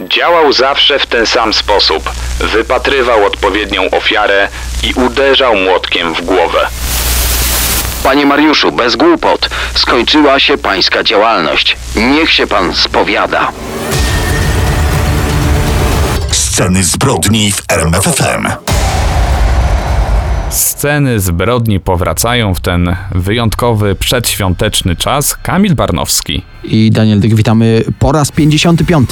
Działał zawsze w ten sam sposób. Wypatrywał odpowiednią ofiarę i uderzał młotkiem w głowę. Panie Mariuszu, bez głupot. Skończyła się pańska działalność. Niech się pan spowiada. Sceny zbrodni w RMFFM. Sceny zbrodni powracają w ten wyjątkowy przedświąteczny czas. Kamil Barnowski. I Daniel Dyk, witamy po raz 55.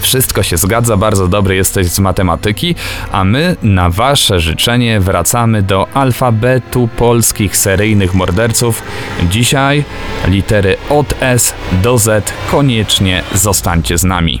Wszystko się zgadza, bardzo dobry jesteś z matematyki, a my na wasze życzenie wracamy do alfabetu polskich seryjnych morderców. Dzisiaj litery od S do Z. Koniecznie zostańcie z nami.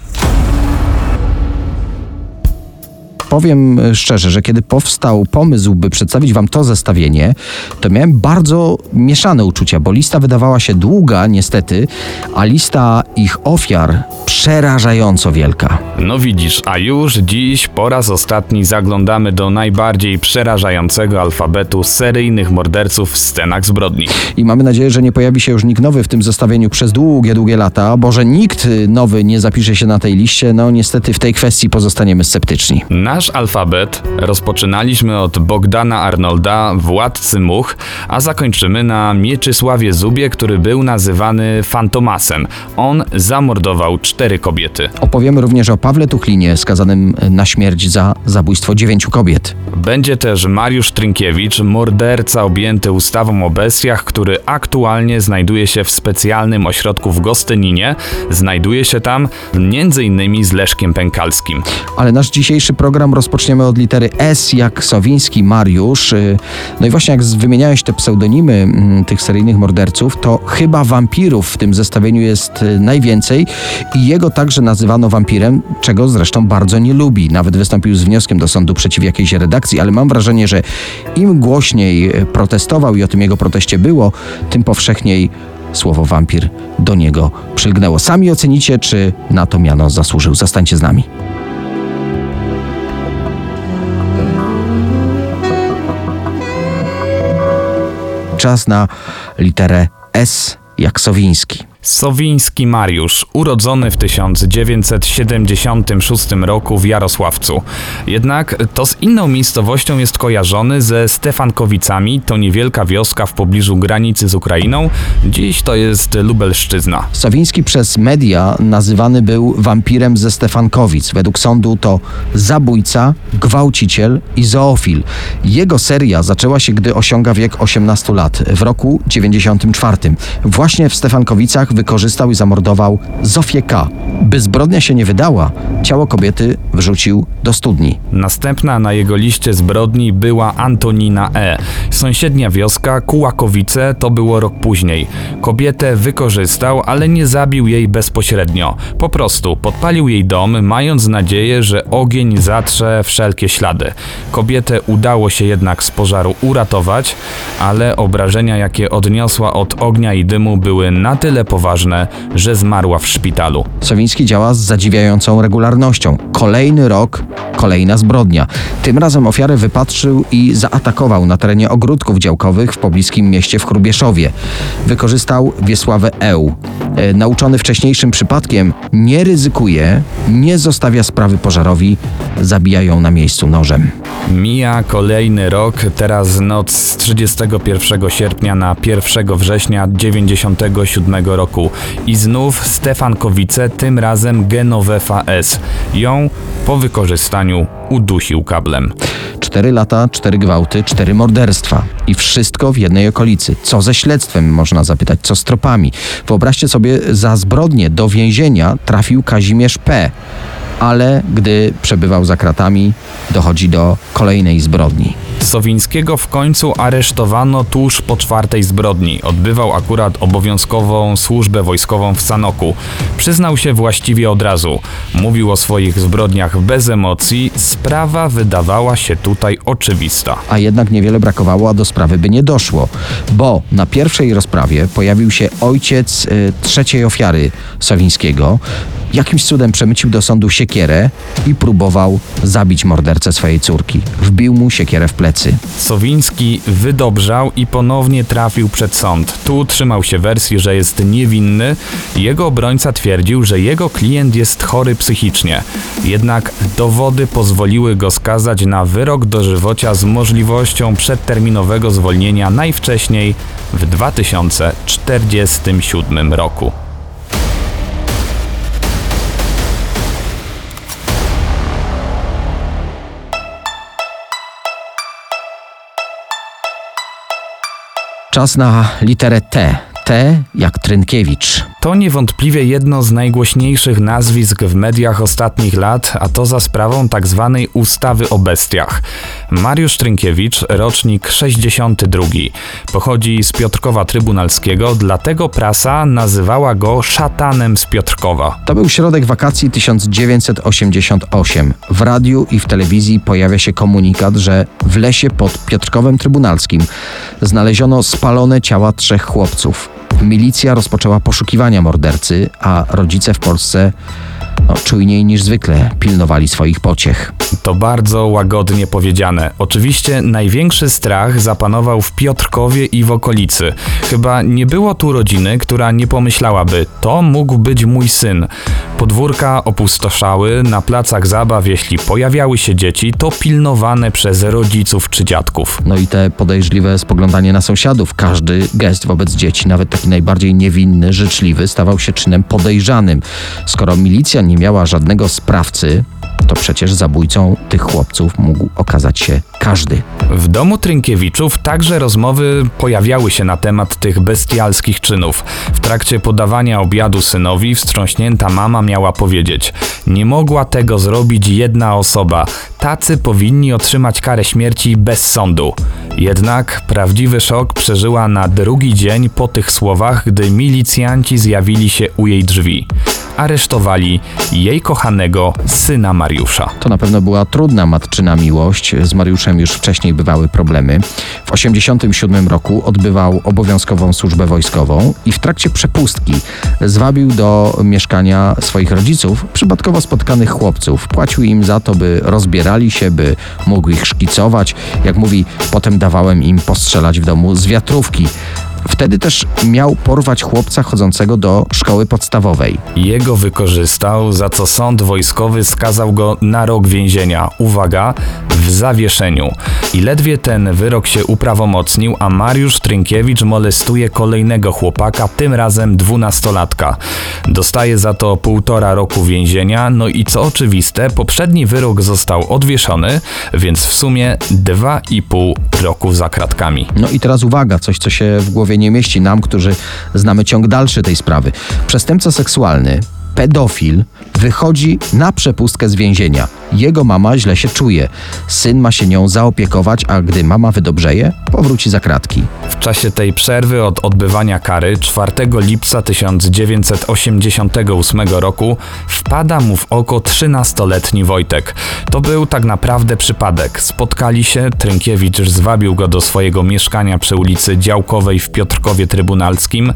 Powiem e, szczerze, że kiedy powstał pomysł, by przedstawić wam to zestawienie, to miałem bardzo mieszane uczucia, bo lista wydawała się długa, niestety, a lista ich ofiar przerażająco wielka. No widzisz, a już dziś po raz ostatni zaglądamy do najbardziej przerażającego alfabetu seryjnych morderców w scenach zbrodni. I mamy nadzieję, że nie pojawi się już nikt nowy w tym zestawieniu przez długie, długie lata, bo że nikt nowy nie zapisze się na tej liście, no niestety w tej kwestii pozostaniemy sceptyczni. Nasz alfabet rozpoczynaliśmy od Bogdana Arnolda, władcy much, a zakończymy na Mieczysławie Zubie, który był nazywany Fantomasem. On zamordował cztery kobiety. Opowiemy również o Pawle Tuchlinie, skazanym na śmierć za zabójstwo dziewięciu kobiet. Będzie też Mariusz Trynkiewicz, morderca objęty ustawą o bestiach, który aktualnie znajduje się w specjalnym ośrodku w Gostyninie. Znajduje się tam m.in. z Leszkiem Pękalskim. Ale nasz dzisiejszy program rozpoczniemy od litery S jak Sowiński Mariusz. Y, No i właśnie jak wymieniałeś te pseudonimy mm, tych seryjnych morderców, to chyba wampirów w tym zestawieniu jest y, najwięcej i jego także nazywano wampirem, czego zresztą bardzo nie lubi. Nawet wystąpił z wnioskiem do sądu przeciw jakiejś redakcji, ale mam wrażenie, że im głośniej y, protestował i o tym jego proteście było, tym powszechniej słowo wampir do niego przylgnęło. Sami ocenicie, czy na to miano zasłużył. Zostańcie z nami. Czas na literę S jak Sowiński. Sowiński Mariusz, urodzony w 1976 roku w Jarosławcu. Jednak to z inną miejscowością jest kojarzony ze Stefankowicami, to niewielka wioska w pobliżu granicy z Ukrainą. Dziś to jest Lubelszczyzna. Sowiński przez media nazywany był wampirem ze Stefankowic. Według sądu to zabójca, gwałciciel i zoofil. Jego seria zaczęła się, gdy osiąga wiek 18 lat, w roku 94. Właśnie w Stefankowicach wykorzystał i zamordował Zofię K. By zbrodnia się nie wydała, ciało kobiety wrzucił do studni. Następna na jego liście zbrodni była Antonina E. Sąsiednia wioska, Kułakowice, to było rok później. Kobietę wykorzystał, ale nie zabił jej bezpośrednio. Po prostu podpalił jej dom, mając nadzieję, że ogień zatrze wszelkie ślady. Kobietę udało się jednak z pożaru uratować, ale obrażenia, jakie odniosła od ognia i dymu, były na tyle poważne, że zmarła w szpitalu. Sowiński działa z zadziwiającą regularnością. Kolejny rok, kolejna zbrodnia. Tym razem ofiarę wypatrzył i zaatakował na terenie ogródków działkowych w pobliskim mieście w Chrubieszowie. Wykorzystał Wiesławę Eł. E, nauczony wcześniejszym przypadkiem, nie ryzykuje, nie zostawia sprawy pożarowi, zabija ją na miejscu nożem. Mija kolejny rok, teraz noc z 31 sierpnia na 1 września 97 roku i znów Stefankowice, tym razem Genovefa S. Ją po wykorzystaniu udusił kablem. Cztery lata, cztery gwałty, cztery morderstwa. I wszystko w jednej okolicy. Co ze śledztwem, można zapytać, co z tropami. Wyobraźcie sobie, za zbrodnię do więzienia trafił Kazimierz P. Ale gdy przebywał za kratami, dochodzi do kolejnej zbrodni. Sowińskiego w końcu aresztowano tuż po czwartej zbrodni. Odbywał akurat obowiązkową służbę wojskową w Sanoku. Przyznał się właściwie od razu. Mówił o swoich zbrodniach bez emocji. Sprawa wydawała się tutaj oczywista. a jednak niewiele brakowało, a do sprawy by nie doszło, bo na pierwszej rozprawie pojawił się ojciec y, trzeciej ofiary Sowińskiego. Jakimś cudem przemycił do sądu siekierę i próbował zabić mordercę swojej córki. Wbił mu siekierę w plecy. Sowiński wydobrzał i ponownie trafił przed sąd. Tu trzymał się wersji, że jest niewinny. Jego obrońca twierdził, że jego klient jest chory psychicznie. Jednak dowody pozwoliły go skazać na wyrok dożywocia z możliwością przedterminowego zwolnienia najwcześniej w 2047 roku. Czas na literę T. T jak Trynkiewicz. To niewątpliwie jedno z najgłośniejszych nazwisk w mediach ostatnich lat, a to za sprawą tzw. ustawy o bestiach. Mariusz Trynkiewicz, rocznik 62. Pochodzi z Piotrkowa Trybunalskiego, dlatego prasa nazywała go szatanem z Piotrkowa. To był środek wakacji 1988. W radiu i w telewizji pojawia się komunikat, że w lesie pod Piotrkowem Trybunalskim znaleziono spalone ciała trzech chłopców. Milicja rozpoczęła poszukiwania mordercy, a rodzice w Polsce no, czujniej niż zwykle pilnowali swoich pociech. To bardzo łagodnie powiedziane. Oczywiście największy strach zapanował w Piotrkowie i w okolicy. Chyba nie było tu rodziny, która nie pomyślałaby, to mógł być mój syn. Podwórka opustoszały, na placach zabaw, jeśli pojawiały się dzieci, to pilnowane przez rodziców czy dziadków. No i te podejrzliwe spoglądanie na sąsiadów. Każdy gest wobec dzieci, nawet taki najbardziej niewinny, życzliwy, stawał się czynem podejrzanym. Skoro milicja nie miała żadnego sprawcy, to przecież zabójcą tych chłopców mógł okazać się każdy. W domu Trynkiewiczów także rozmowy pojawiały się na temat tych bestialskich czynów. W trakcie podawania obiadu synowi wstrząśnięta mama miała powiedzieć: Nie mogła tego zrobić jedna osoba. Tacy powinni otrzymać karę śmierci bez sądu. Jednak prawdziwy szok przeżyła na drugi dzień po tych słowach, gdy milicjanci zjawili się u jej drzwi. Aresztowali jej kochanego syna Mariusza. To na pewno była trudna matczyna miłość. Z Mariuszem już wcześniej bywały problemy. W 1987 roku odbywał obowiązkową służbę wojskową i w trakcie przepustki zwabił do mieszkania swoich rodziców przypadkowo spotkanych chłopców. Płacił im za to, by rozbierali się, by mógł ich szkicować. Jak mówi, potem dawałem im postrzelać w domu z wiatrówki. Wtedy też miał porwać chłopca chodzącego do szkoły podstawowej. Jego wykorzystał, za co sąd wojskowy skazał go na rok więzienia. Uwaga, w zawieszeniu. I ledwie ten wyrok się uprawomocnił, a Mariusz Trynkiewicz molestuje kolejnego chłopaka, tym razem dwunastolatka. Dostaje za to półtora roku więzienia, no i co oczywiste, poprzedni wyrok został odwieszony, więc w sumie dwa i pół roku za kratkami. No i teraz uwaga, coś co się w głowie nie mieści nam, którzy znamy ciąg dalszy tej sprawy. Przestępca seksualny, pedofil, wychodzi na przepustkę z więzienia. Jego mama źle się czuje. Syn ma się nią zaopiekować, a gdy mama wydobrzeje, powróci za kratki. W czasie tej przerwy od odbywania kary 4 lipca 1988 roku wpada mu w oko 13-letni Wojtek. To był tak naprawdę przypadek. Spotkali się, Trynkiewicz zwabił go do swojego mieszkania przy ulicy Działkowej w Piotrkowie Trybunalskim.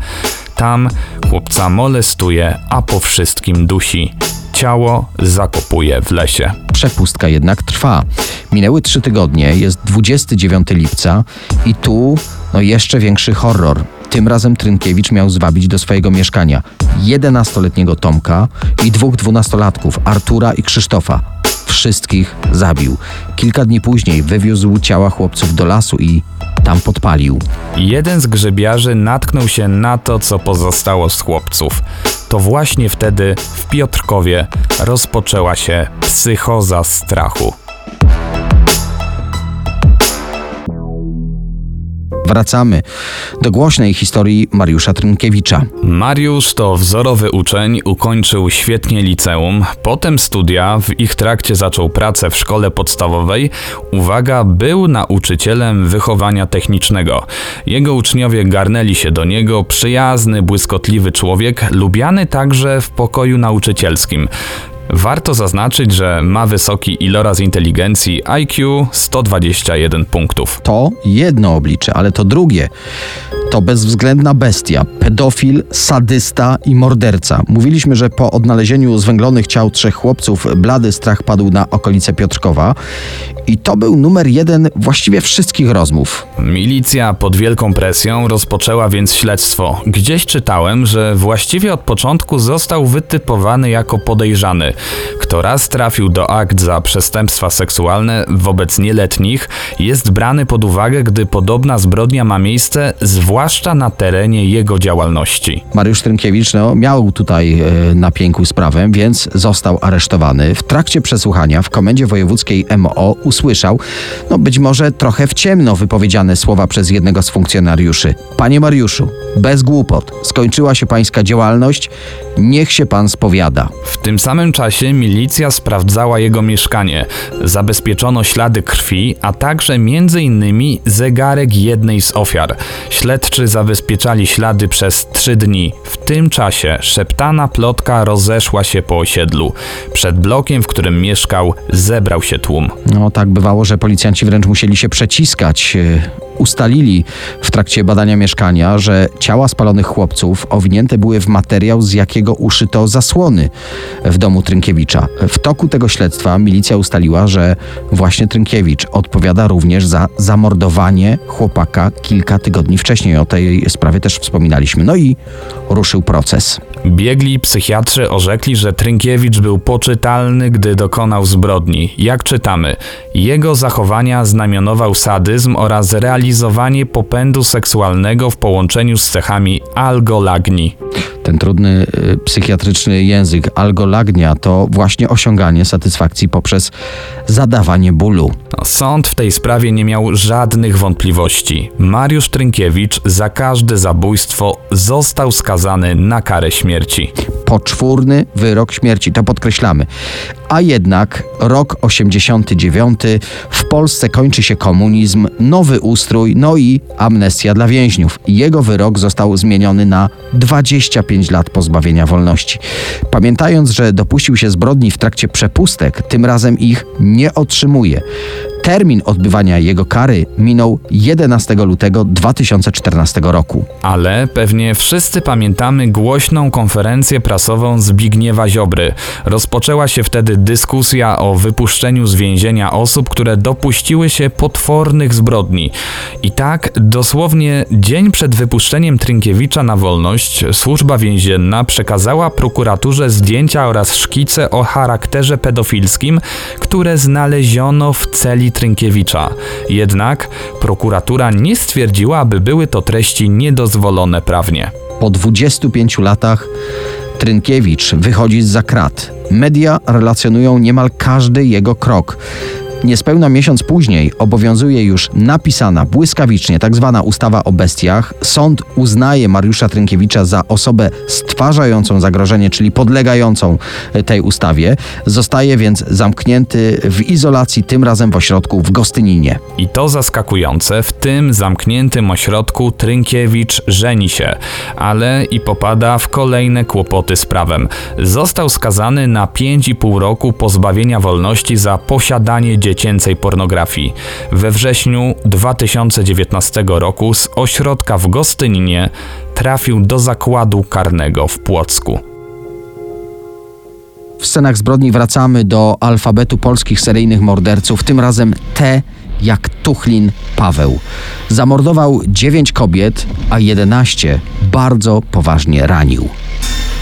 Tam chłopca molestuje, a po wszystkim dusi. Ciało zakopuje w lesie. Przepustka jednak trwa. Minęły trzy tygodnie, jest 29 lipca i tu no jeszcze większy horror. Tym razem Trynkiewicz miał zwabić do swojego mieszkania 11-letniego Tomka i dwóch dwunastolatków, Artura i Krzysztofa. Wszystkich zabił. Kilka dni później wywiózł ciała chłopców do lasu i tam podpalił. Jeden z grzybiarzy natknął się na to, co pozostało z chłopców. To właśnie wtedy w Piotrkowie rozpoczęła się psychoza strachu. Wracamy do głośnej historii Mariusza Trynkiewicza. Mariusz to wzorowy uczeń, ukończył świetnie liceum, potem studia, w ich trakcie zaczął pracę w szkole podstawowej. Uwaga, był nauczycielem wychowania technicznego. Jego uczniowie garnęli się do niego, przyjazny, błyskotliwy człowiek, lubiany także w pokoju nauczycielskim. Warto zaznaczyć, że ma wysoki iloraz inteligencji IQ 121 punktów. To jedno oblicze, ale to drugie to bezwzględna bestia, pedofil, sadysta i morderca. Mówiliśmy, że po odnalezieniu zwęglonych ciał trzech chłopców blady strach padł na okolice Piotrkowa i to był numer jeden właściwie wszystkich rozmów. Milicja pod wielką presją rozpoczęła więc śledztwo. Gdzieś czytałem, że właściwie od początku został wytypowany jako podejrzany. Kto raz trafił do akt za przestępstwa seksualne wobec nieletnich, jest brany pod uwagę, gdy podobna zbrodnia ma miejsce, zwłaszcza na terenie jego działalności. Mariusz Trynkiewicz no, miał tutaj e, na pięku sprawę, więc został aresztowany. W trakcie przesłuchania w komendzie wojewódzkiej MO usłyszał, no być może trochę w ciemno wypowiedziane słowa przez jednego z funkcjonariuszy. Panie Mariuszu, bez głupot, skończyła się pańska działalność, niech się pan spowiada. W tym samym czasie milicja sprawdzała jego mieszkanie. Zabezpieczono ślady krwi, a także między innymi zegarek jednej z ofiar. Śledczy zabezpieczali ślady przez trzy dni. W tym czasie szeptana plotka rozeszła się po osiedlu. Przed blokiem, w którym mieszkał, zebrał się tłum. No tak bywało, że policjanci wręcz musieli się przeciskać. Ustalili w trakcie badania mieszkania, że ciała spalonych chłopców owinięte były w materiał, z jakiego uszyto zasłony w domu Trynkiewicza. W toku tego śledztwa milicja ustaliła, że właśnie Trynkiewicz odpowiada również za zamordowanie chłopaka kilka tygodni wcześniej. O tej sprawie też wspominaliśmy. No i ruszył proces. Biegli psychiatrzy orzekli, że Trynkiewicz był poczytalny, gdy dokonał zbrodni. Jak czytamy, jego zachowania znamionował sadyzm oraz realizowanie popędu seksualnego w połączeniu z cechami algolagni. Ten trudny y, psychiatryczny język algolagnia to właśnie osiąganie satysfakcji poprzez zadawanie bólu. No, Sąd w tej sprawie nie miał żadnych wątpliwości. Mariusz Trynkiewicz za każde zabójstwo został skazany na karę śmierci. Poczwórny wyrok śmierci, to podkreślamy. A jednak rok 89 w Polsce kończy się komunizm, nowy ustrój, no i amnestia dla więźniów. Jego wyrok został zmieniony na 25 lat pozbawienia wolności. Pamiętając, że dopuścił się zbrodni w trakcie przepustek, tym razem ich nie otrzymuje. Termin odbywania jego kary minął 11 lutego 2014 roku. Ale pewnie wszyscy pamiętamy głośną konferencję prasową Zbigniewa Ziobry. Rozpoczęła się wtedy dyskusja o wypuszczeniu z więzienia osób, które dopuściły się potwornych zbrodni. I tak, dosłownie dzień przed wypuszczeniem Trynkiewicza na wolność, służba więzienna przekazała prokuraturze zdjęcia oraz szkice o charakterze pedofilskim, które znaleziono w celi Trynkiewicza. Jednak prokuratura nie stwierdziła, aby były to treści niedozwolone prawnie. Po 25 latach Trynkiewicz wychodzi z krat. Media relacjonują niemal każdy jego krok. Niespełna miesiąc później obowiązuje już napisana błyskawicznie tak zwana ustawa o bestiach. Sąd uznaje Mariusza Trynkiewicza za osobę stwarzającą zagrożenie, czyli podlegającą tej ustawie. Zostaje więc zamknięty w izolacji, tym razem w ośrodku w Gostyninie. I to zaskakujące, w tym zamkniętym ośrodku Trynkiewicz żeni się, ale i popada w kolejne kłopoty z prawem. Został skazany na 5,5 roku pozbawienia wolności za posiadanie dziecięcej pornografii. We wrześniu 2019 roku z ośrodka w Gostyninie trafił do zakładu karnego w Płocku. W scenach zbrodni wracamy do alfabetu polskich seryjnych morderców, tym razem T jak Tuchlin Paweł. Zamordował 9 kobiet, a 11 bardzo poważnie ranił.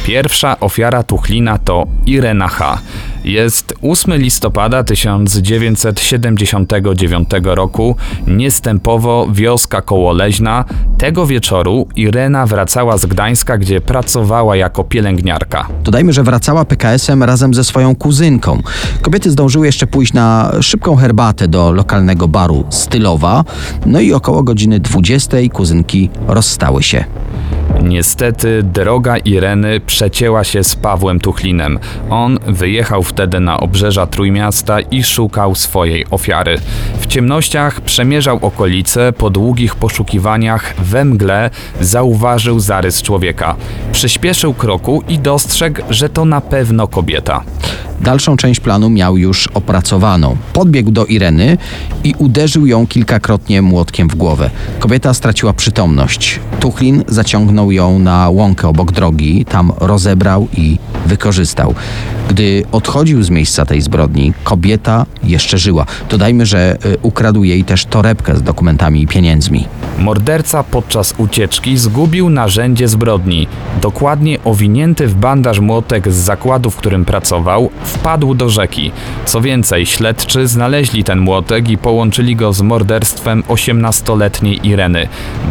Pierwsza ofiara Tuchlina to Irena H. Jest 8 listopada 1979 roku, niestępowo wioska Kołoleźna. Tego wieczoru Irena wracała z Gdańska, gdzie pracowała jako pielęgniarka. Dodajmy, że wracała PKS-em razem ze swoją kuzynką. Kobiety zdążyły jeszcze pójść na szybką herbatę do lokalnego baru Stylowa, no i około godziny 20 kuzynki rozstały się. Niestety droga Ireny przecięła się z Pawłem Tuchlinem. On wyjechał wtedy na obrzeża Trójmiasta i szukał swojej ofiary. W ciemnościach przemierzał okolice, po długich poszukiwaniach we mgle zauważył zarys człowieka. Przyspieszył kroku i dostrzegł, że to na pewno kobieta. Dalszą część planu miał już opracowaną. Podbiegł do Ireny i uderzył ją kilkakrotnie młotkiem w głowę. Kobieta straciła przytomność. Tuchlin zaciągnął ją na łąkę obok drogi, tam rozebrał i wykorzystał. Gdy odchodził z miejsca tej zbrodni, kobieta jeszcze żyła. Dodajmy, że y, ukradł jej też torebkę z dokumentami i pieniędzmi. Morderca podczas ucieczki zgubił narzędzie zbrodni. Dokładnie owinięty w bandaż młotek z zakładu, w którym pracował, wpadł do rzeki. Co więcej, śledczy znaleźli ten młotek i połączyli go z morderstwem 18-letniej Ireny.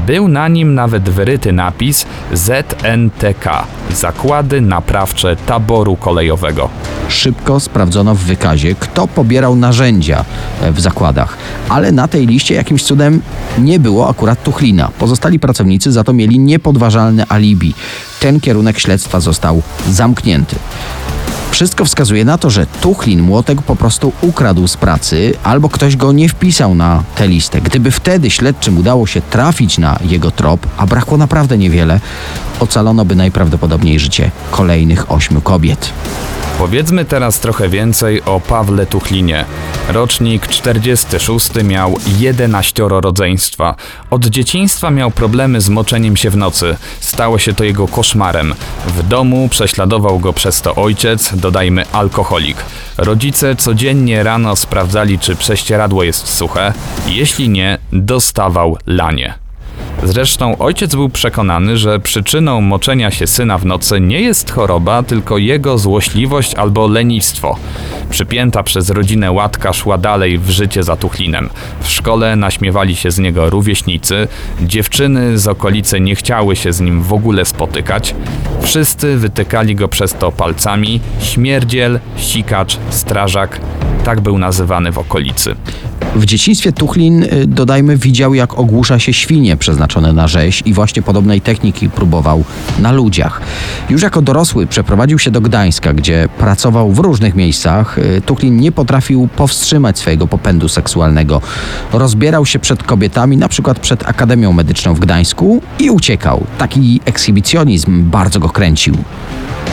Był na nim nawet wyryty napis ZNTK Zakłady Naprawcze Taboru Kolejowego. Szybko sprawdzono w wykazie, kto pobierał narzędzia e, w zakładach, ale na tej liście jakimś cudem nie było akurat Tuchlina. Pozostali pracownicy za to mieli niepodważalne alibi. Ten kierunek śledztwa został zamknięty. Wszystko wskazuje na to, że Tuchlin młotek po prostu ukradł z pracy, albo ktoś go nie wpisał na tę listę. Gdyby wtedy śledczym udało się trafić na jego trop, a brakło naprawdę niewiele, ocalono by najprawdopodobniej życie kolejnych ośmiu kobiet. Powiedzmy teraz trochę więcej o Pawle Tuchlinie. Rocznik 46 miał 11 rodzeństwa. Od dzieciństwa miał problemy z moczeniem się w nocy. Stało się to jego koszmarem. W domu prześladował go przez to ojciec, dodajmy alkoholik. Rodzice codziennie rano sprawdzali, czy prześcieradło jest suche. Jeśli nie, dostawał lanie. Zresztą ojciec był przekonany, że przyczyną moczenia się syna w nocy nie jest choroba, tylko jego złośliwość albo lenistwo. Przypięta przez rodzinę łatka szła dalej w życie za Tuchlinem. W szkole naśmiewali się z niego rówieśnicy, dziewczyny z okolicy nie chciały się z nim w ogóle spotykać. Wszyscy wytykali go przez to palcami, śmierdziel, sikacz, strażak, tak był nazywany w okolicy. W dzieciństwie Tuchlin, y, dodajmy, widział jak ogłusza się świnie przeznaczone na rzeź i właśnie podobnej techniki próbował na ludziach. Już jako dorosły przeprowadził się do Gdańska, gdzie pracował w różnych miejscach. Y, Tuchlin nie potrafił powstrzymać swojego popędu seksualnego. Rozbierał się przed kobietami, na przykład przed Akademią Medyczną w Gdańsku i uciekał. Taki ekshibicjonizm bardzo go kręcił.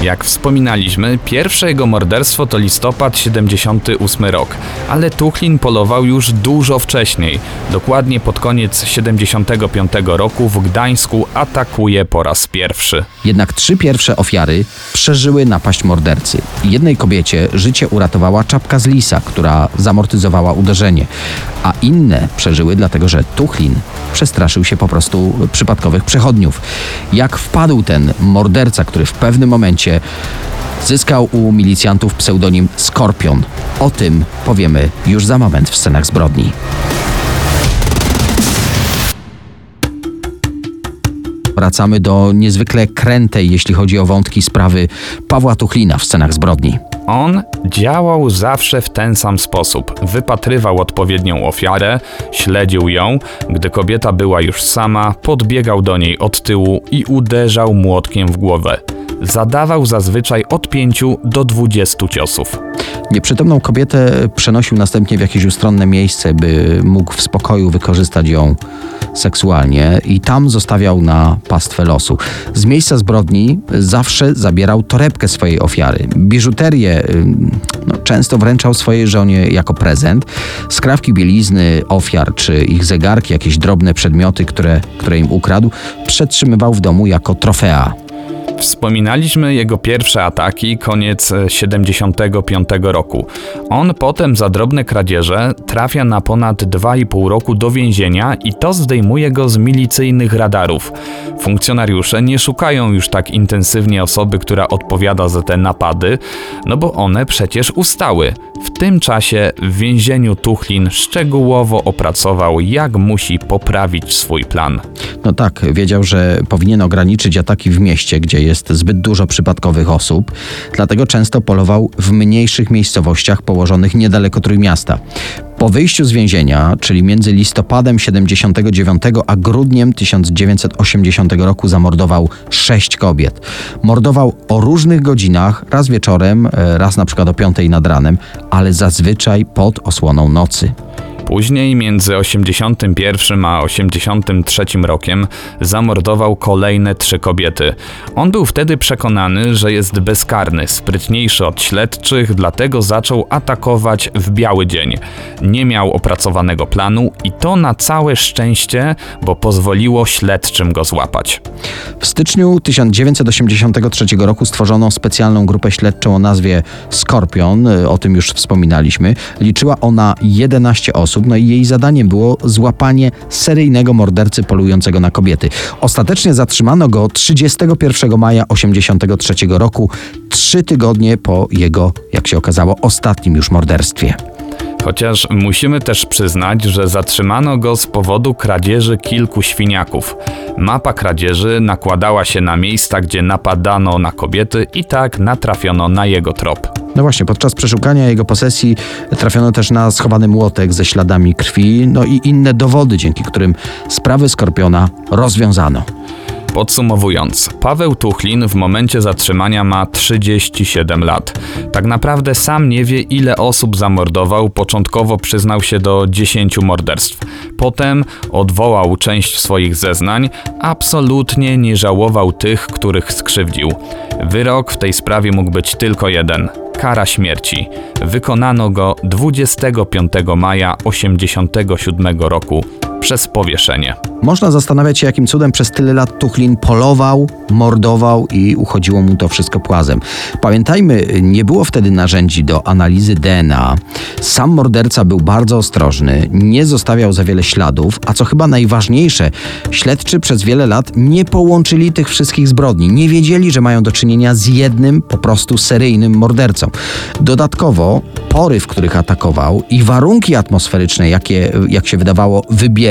Jak wspominaliśmy, pierwsze jego morderstwo to listopad 78 rok, ale Tuchlin polował już dużo wcześniej. Dokładnie pod koniec 75 roku w Gdańsku atakuje po raz pierwszy. Jednak trzy pierwsze ofiary przeżyły napaść mordercy. Jednej kobiecie życie uratowała czapka z lisa, która zamortyzowała uderzenie, a inne przeżyły dlatego, że Tuchlin przestraszył się po prostu przypadkowych przechodniów. Jak wpadł ten morderca, który w pewnym momencie zyskał u milicjantów pseudonim Skorpion. O tym powiemy już za moment w scenach zbrodni. Wracamy do niezwykle krętej, jeśli chodzi o wątki sprawy Pawła Tuchlina w scenach zbrodni. On działał zawsze w ten sam sposób. Wypatrywał odpowiednią ofiarę, śledził ją, gdy kobieta była już sama, podbiegał do niej od tyłu i uderzał młotkiem w głowę. Zadawał zazwyczaj od 5 do 20 ciosów. Nieprzytomną kobietę przenosił następnie w jakieś ustronne miejsce, by mógł w spokoju wykorzystać ją seksualnie i tam zostawiał na pastwę losu. Z miejsca zbrodni zawsze zabierał torebkę swojej ofiary. Biżuterię no, często wręczał swojej żonie jako prezent. Skrawki bielizny ofiar czy ich zegarki, jakieś drobne przedmioty, które, które im ukradł, przetrzymywał w domu jako trofea. Wspominaliśmy jego pierwsze ataki, koniec e, 75 roku. On potem za drobne kradzieże trafia na ponad 2,5 roku do więzienia i to zdejmuje go z milicyjnych radarów. Funkcjonariusze nie szukają już tak intensywnie osoby, która odpowiada za te napady, no bo one przecież ustały. W tym czasie w więzieniu Tuchlin szczegółowo opracował, jak musi poprawić swój plan. No tak, wiedział, że powinien ograniczyć ataki w mieście, gdzie jest zbyt dużo przypadkowych osób, dlatego często polował w mniejszych miejscowościach położonych niedaleko Trójmiasta. Po wyjściu z więzienia, czyli między listopadem 79 a grudniem 1980 roku zamordował sześć kobiet. Mordował o różnych godzinach, raz wieczorem, e, raz na przykład o 5 nad ranem, ale zazwyczaj pod osłoną nocy. Później, między 81 a 83 rokiem, zamordował kolejne trzy kobiety. On był wtedy przekonany, że jest bezkarny, sprytniejszy od śledczych, dlatego zaczął atakować w biały dzień. Nie miał opracowanego planu i to na całe szczęście, bo pozwoliło śledczym go złapać. W styczniu 1983 roku stworzono specjalną grupę śledczą o nazwie Skorpion, y, o tym już wspominaliśmy. Liczyła ona 11 osób, no i jej zadaniem było złapanie seryjnego mordercy polującego na kobiety. Ostatecznie zatrzymano go 31 maja 1983 roku, trzy tygodnie po jego, jak się okazało, ostatnim już morderstwie. Chociaż musimy też przyznać, że zatrzymano go z powodu kradzieży kilku świniaków. Mapa kradzieży nakładała się na miejsca, gdzie napadano na kobiety i tak natrafiono na jego trop. No właśnie, podczas przeszukania jego posesji trafiono też na schowany młotek ze śladami krwi, no i inne dowody, dzięki którym sprawy Skorpiona rozwiązano. Podsumowując, Paweł Tuchlin w momencie zatrzymania ma 37 lat. Tak naprawdę sam nie wie, ile osób zamordował. Początkowo przyznał się do 10 morderstw. Potem odwołał część swoich zeznań. Absolutnie nie żałował tych, których skrzywdził. Wyrok w tej sprawie mógł być tylko jeden kara śmierci. Wykonano go 25 maja 87 roku przez powieszenie. Można zastanawiać się, jakim cudem przez tyle lat Tuchlin polował, mordował i uchodziło mu to wszystko płazem. Pamiętajmy, nie było wtedy narzędzi do analizy DNA. Sam morderca był bardzo ostrożny, nie zostawiał za wiele śladów, a co chyba najważniejsze, śledczy przez wiele lat nie połączyli tych wszystkich zbrodni. Nie wiedzieli, że mają do czynienia z jednym po prostu seryjnym mordercą. Dodatkowo pory, w których atakował i warunki atmosferyczne, jakie, jak się wydawało, wybierał,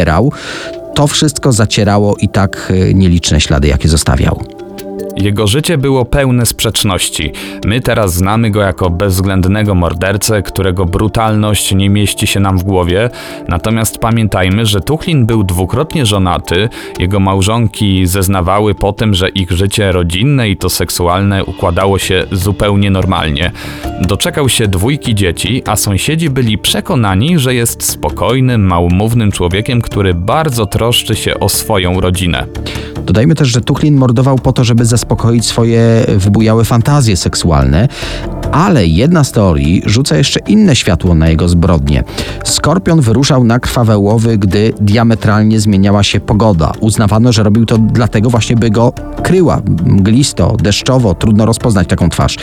to wszystko zacierało i tak e, nieliczne ślady, jakie zostawiał. Jego życie było pełne sprzeczności. My teraz znamy go jako bezwzględnego mordercę, którego brutalność nie mieści się nam w głowie. Natomiast pamiętajmy, że Tuchlin był dwukrotnie żonaty. Jego małżonki zeznawały po tym, że ich życie rodzinne i to seksualne układało się zupełnie normalnie. Doczekał się dwójki dzieci, a sąsiedzi byli przekonani, że jest spokojnym, małomównym człowiekiem, który bardzo troszczy się o swoją rodzinę. Dodajmy też, że Tuchlin mordował po to, żeby zaspokoić swoje wybujałe fantazje seksualne, ale jedna z teorii rzuca jeszcze inne światło na jego zbrodnie. Skorpion wyruszał na krwawe łowy, gdy diametralnie zmieniała się pogoda. Uznawano, że robił to dlatego właśnie, by go kryła. Mglisto, deszczowo, trudno rozpoznać taką twarz.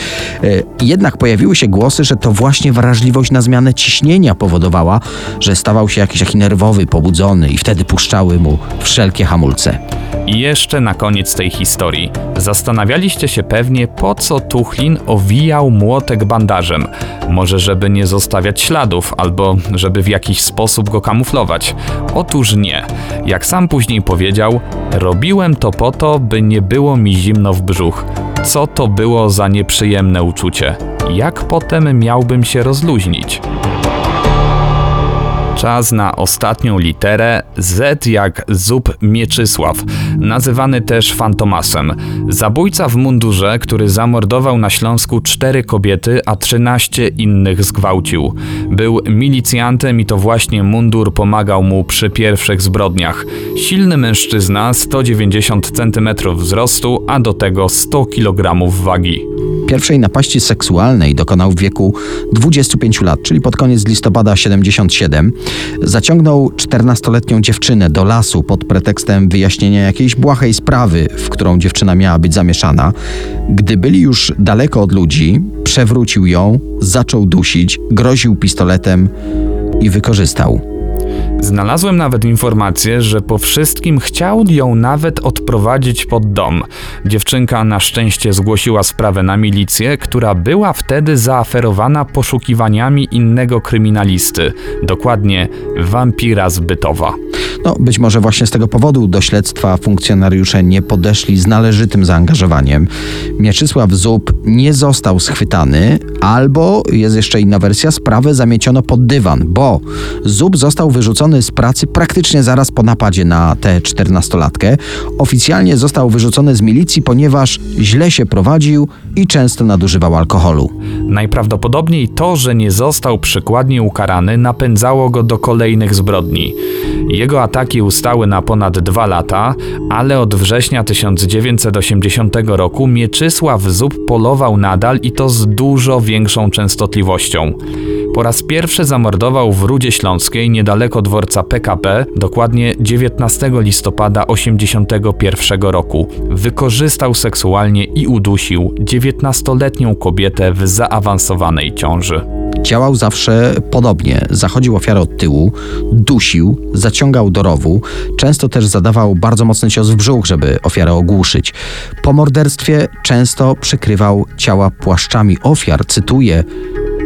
E, Jednak pojawiły się głosy, że to właśnie wrażliwość na zmianę ciśnienia powodowała, że stawał się jakiś taki nerwowy, pobudzony i wtedy puszczały mu wszelkie hamulce. I jeszcze na koniec tej historii. Zastanawialiście się pewnie, po co Tuchlin owijał młotek bandażem. Może, żeby nie zostawiać śladów, albo żeby w jakiś sposób go kamuflować. Otóż nie. Jak sam później powiedział, robiłem to po to, by nie było mi zimno w brzuch. Co to było za nieprzyjemne uczucie? Jak potem miałbym się rozluźnić? Czas na ostatnią literę Z jak Zub Mieczysław, nazywany też Fantomasem. Zabójca w mundurze, który zamordował na Śląsku cztery kobiety, a 13 innych zgwałcił. Był milicjantem i to właśnie mundur pomagał mu przy pierwszych zbrodniach. Silny mężczyzna, 190 cm wzrostu, a do tego 100 kg wagi. Pierwszej napaści seksualnej dokonał w wieku 25 lat, czyli pod koniec listopada 77. Zaciągnął 14-letnią dziewczynę do lasu pod pretekstem wyjaśnienia jakiejś błahej sprawy, w którą dziewczyna miała być zamieszana. Gdy byli już daleko od ludzi, przewrócił ją, zaczął dusić, groził pistoletem i wykorzystał. Znalazłem nawet informację, że po wszystkim chciał ją nawet odprowadzić pod dom. Dziewczynka na szczęście zgłosiła sprawę na milicję, która była wtedy zaaferowana poszukiwaniami innego kryminalisty, dokładnie wampira z Bytowa. No, być może właśnie z tego powodu do śledztwa funkcjonariusze nie podeszli z należytym zaangażowaniem. Mieczysław Zub nie został schwytany, albo jest jeszcze inna wersja, sprawę zamieciono pod dywan, bo Zub został wyrzucony z pracy praktycznie zaraz po napadzie na tę czternastolatkę. Oficjalnie został wyrzucony z milicji, ponieważ źle się prowadził i często nadużywał alkoholu. Najprawdopodobniej to, że nie został przykładnie ukarany, napędzało go do kolejnych zbrodni. Jego ataki ustały na ponad dwa lata, ale od września 1980 roku Mieczysław Zub polował nadal i to z dużo większą częstotliwością. Po raz pierwszy zamordował w Rudzie Śląskiej niedaleko dworca PKP, dokładnie 19 listopada 1981 roku. Wykorzystał seksualnie i udusił 19-letnią kobietę w zaawansowanej ciąży. Działał zawsze podobnie. Zachodził ofiarę od tyłu, dusił, zaciągał do rowu, często też zadawał bardzo mocny cios w brzuch, żeby ofiarę ogłuszyć. Po morderstwie często przykrywał ciała płaszczami ofiar, cytuję,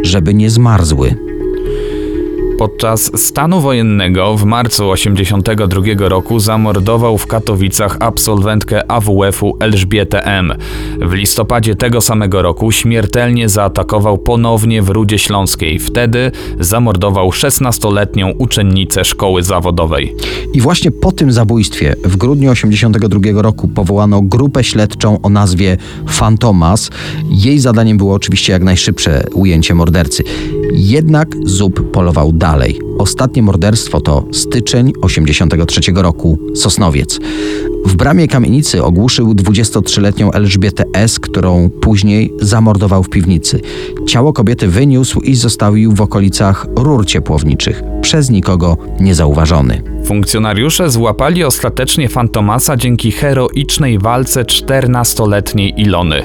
żeby nie zmarzły. Podczas stanu wojennego w marcu 1982 roku zamordował w Katowicach absolwentkę AWF-u Elżbietę M. W listopadzie tego samego roku śmiertelnie zaatakował ponownie w Rudzie Śląskiej. Wtedy zamordował 16-letnią uczennicę szkoły zawodowej. I właśnie po tym zabójstwie w grudniu 1982 roku powołano grupę śledczą o nazwie Fantomas. Jej zadaniem było oczywiście jak najszybsze ujęcie mordercy. Jednak Zub polował dalej. Ostatnie morderstwo to styczeń 83 roku, Sosnowiec. W bramie kamienicy ogłuszył 23-letnią Elżbietę S., którą później zamordował w piwnicy. Ciało kobiety wyniósł i zostawił w okolicach rur ciepłowniczych, przez nikogo niezauważony. Funkcjonariusze złapali ostatecznie Fantomasa dzięki heroicznej walce 14-letniej Ilony.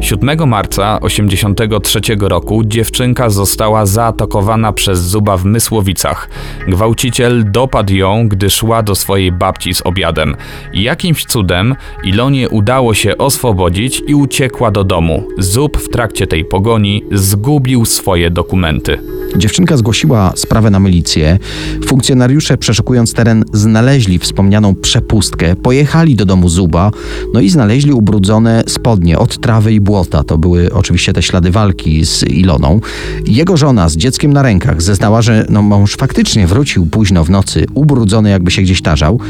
7 marca 1983 roku dziewczynka została zaatakowana przez Zuba w Mysłowicach. Gwałciciel dopadł ją, gdy szła do swojej babci z obiadem. Jakimś cudem Ilonie udało się oswobodzić i uciekła do domu. Zub w trakcie tej pogoni zgubił swoje dokumenty. Dziewczynka zgłosiła sprawę na milicję. Funkcjonariusze przeszukując teren znaleźli wspomnianą przepustkę, pojechali do domu Zuba, no i znaleźli ubrudzone spodnie od trawy i błota. To były oczywiście te ślady walki z Iloną. Jego żona z dzieckiem na rękach zeznała, że no, mąż faktycznie wrócił późno w nocy, ubrudzony jakby się gdzieś tarzał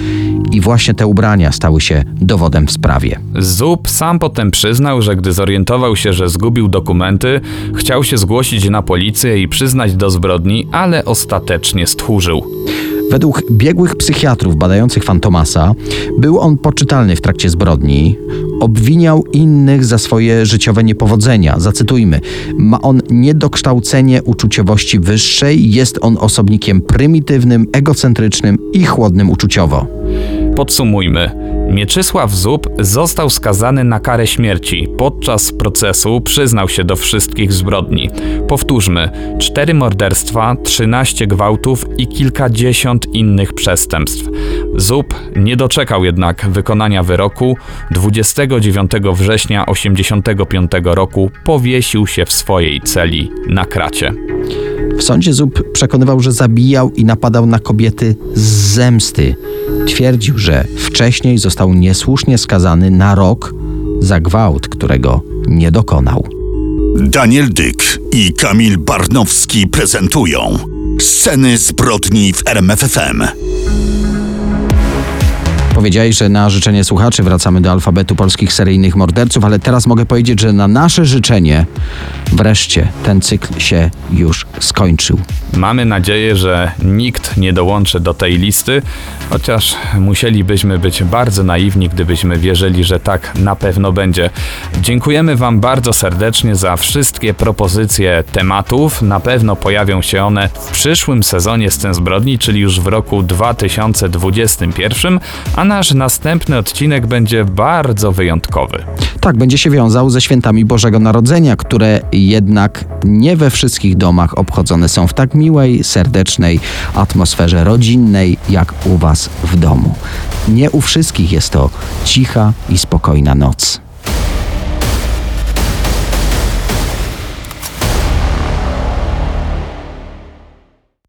i właśnie te ubrania stały się dowodem w sprawie. Zub sam potem przyznał, że gdy zorientował się, że zgubił dokumenty, chciał się zgłosić na policję i przyznać do zbrodni, ale ostatecznie stchórzył. Według biegłych psychiatrów badających Fantomasa był on poczytalny w trakcie zbrodni. Obwiniał innych za swoje życiowe niepowodzenia. Zacytujmy: Ma on niedokształcenie uczuciowości wyższej, jest on osobnikiem prymitywnym, egocentrycznym i chłodnym uczuciowo. Podsumujmy. Mieczysław Zub został skazany na karę śmierci. Podczas procesu przyznał się do wszystkich zbrodni. Powtórzmy: cztery morderstwa, 13 gwałtów i kilkadziesiąt innych przestępstw. Zub nie doczekał jednak wykonania wyroku. 29 września 1985 roku powiesił się w swojej celi na kracie. W sądzie Zub przekonywał, że zabijał i napadał na kobiety z zemsty. Twierdził, że wcześniej został niesłusznie skazany na rok za gwałt, którego nie dokonał. Daniel Dyk i Kamil Barnowski prezentują Sceny zbrodni w RMFFM. Powiedziałeś, że na życzenie słuchaczy wracamy do alfabetu polskich seryjnych morderców, ale teraz mogę powiedzieć, że na nasze życzenie wreszcie ten cykl się już skończył. Mamy nadzieję, że nikt nie dołączy do tej listy, chociaż musielibyśmy być bardzo naiwni, gdybyśmy wierzyli, że tak na pewno będzie. Dziękujemy Wam bardzo serdecznie za wszystkie propozycje tematów. Na pewno pojawią się one w przyszłym sezonie Scen Zbrodni, czyli już w roku 2021, a nasz następny odcinek będzie bardzo wyjątkowy. Tak, będzie się wiązał ze świętami Bożego Narodzenia, które jednak nie we wszystkich domach obchodzone są w tak miłej, serdecznej atmosferze rodzinnej, jak u Was w domu. Nie u wszystkich jest to cicha i spokojna noc.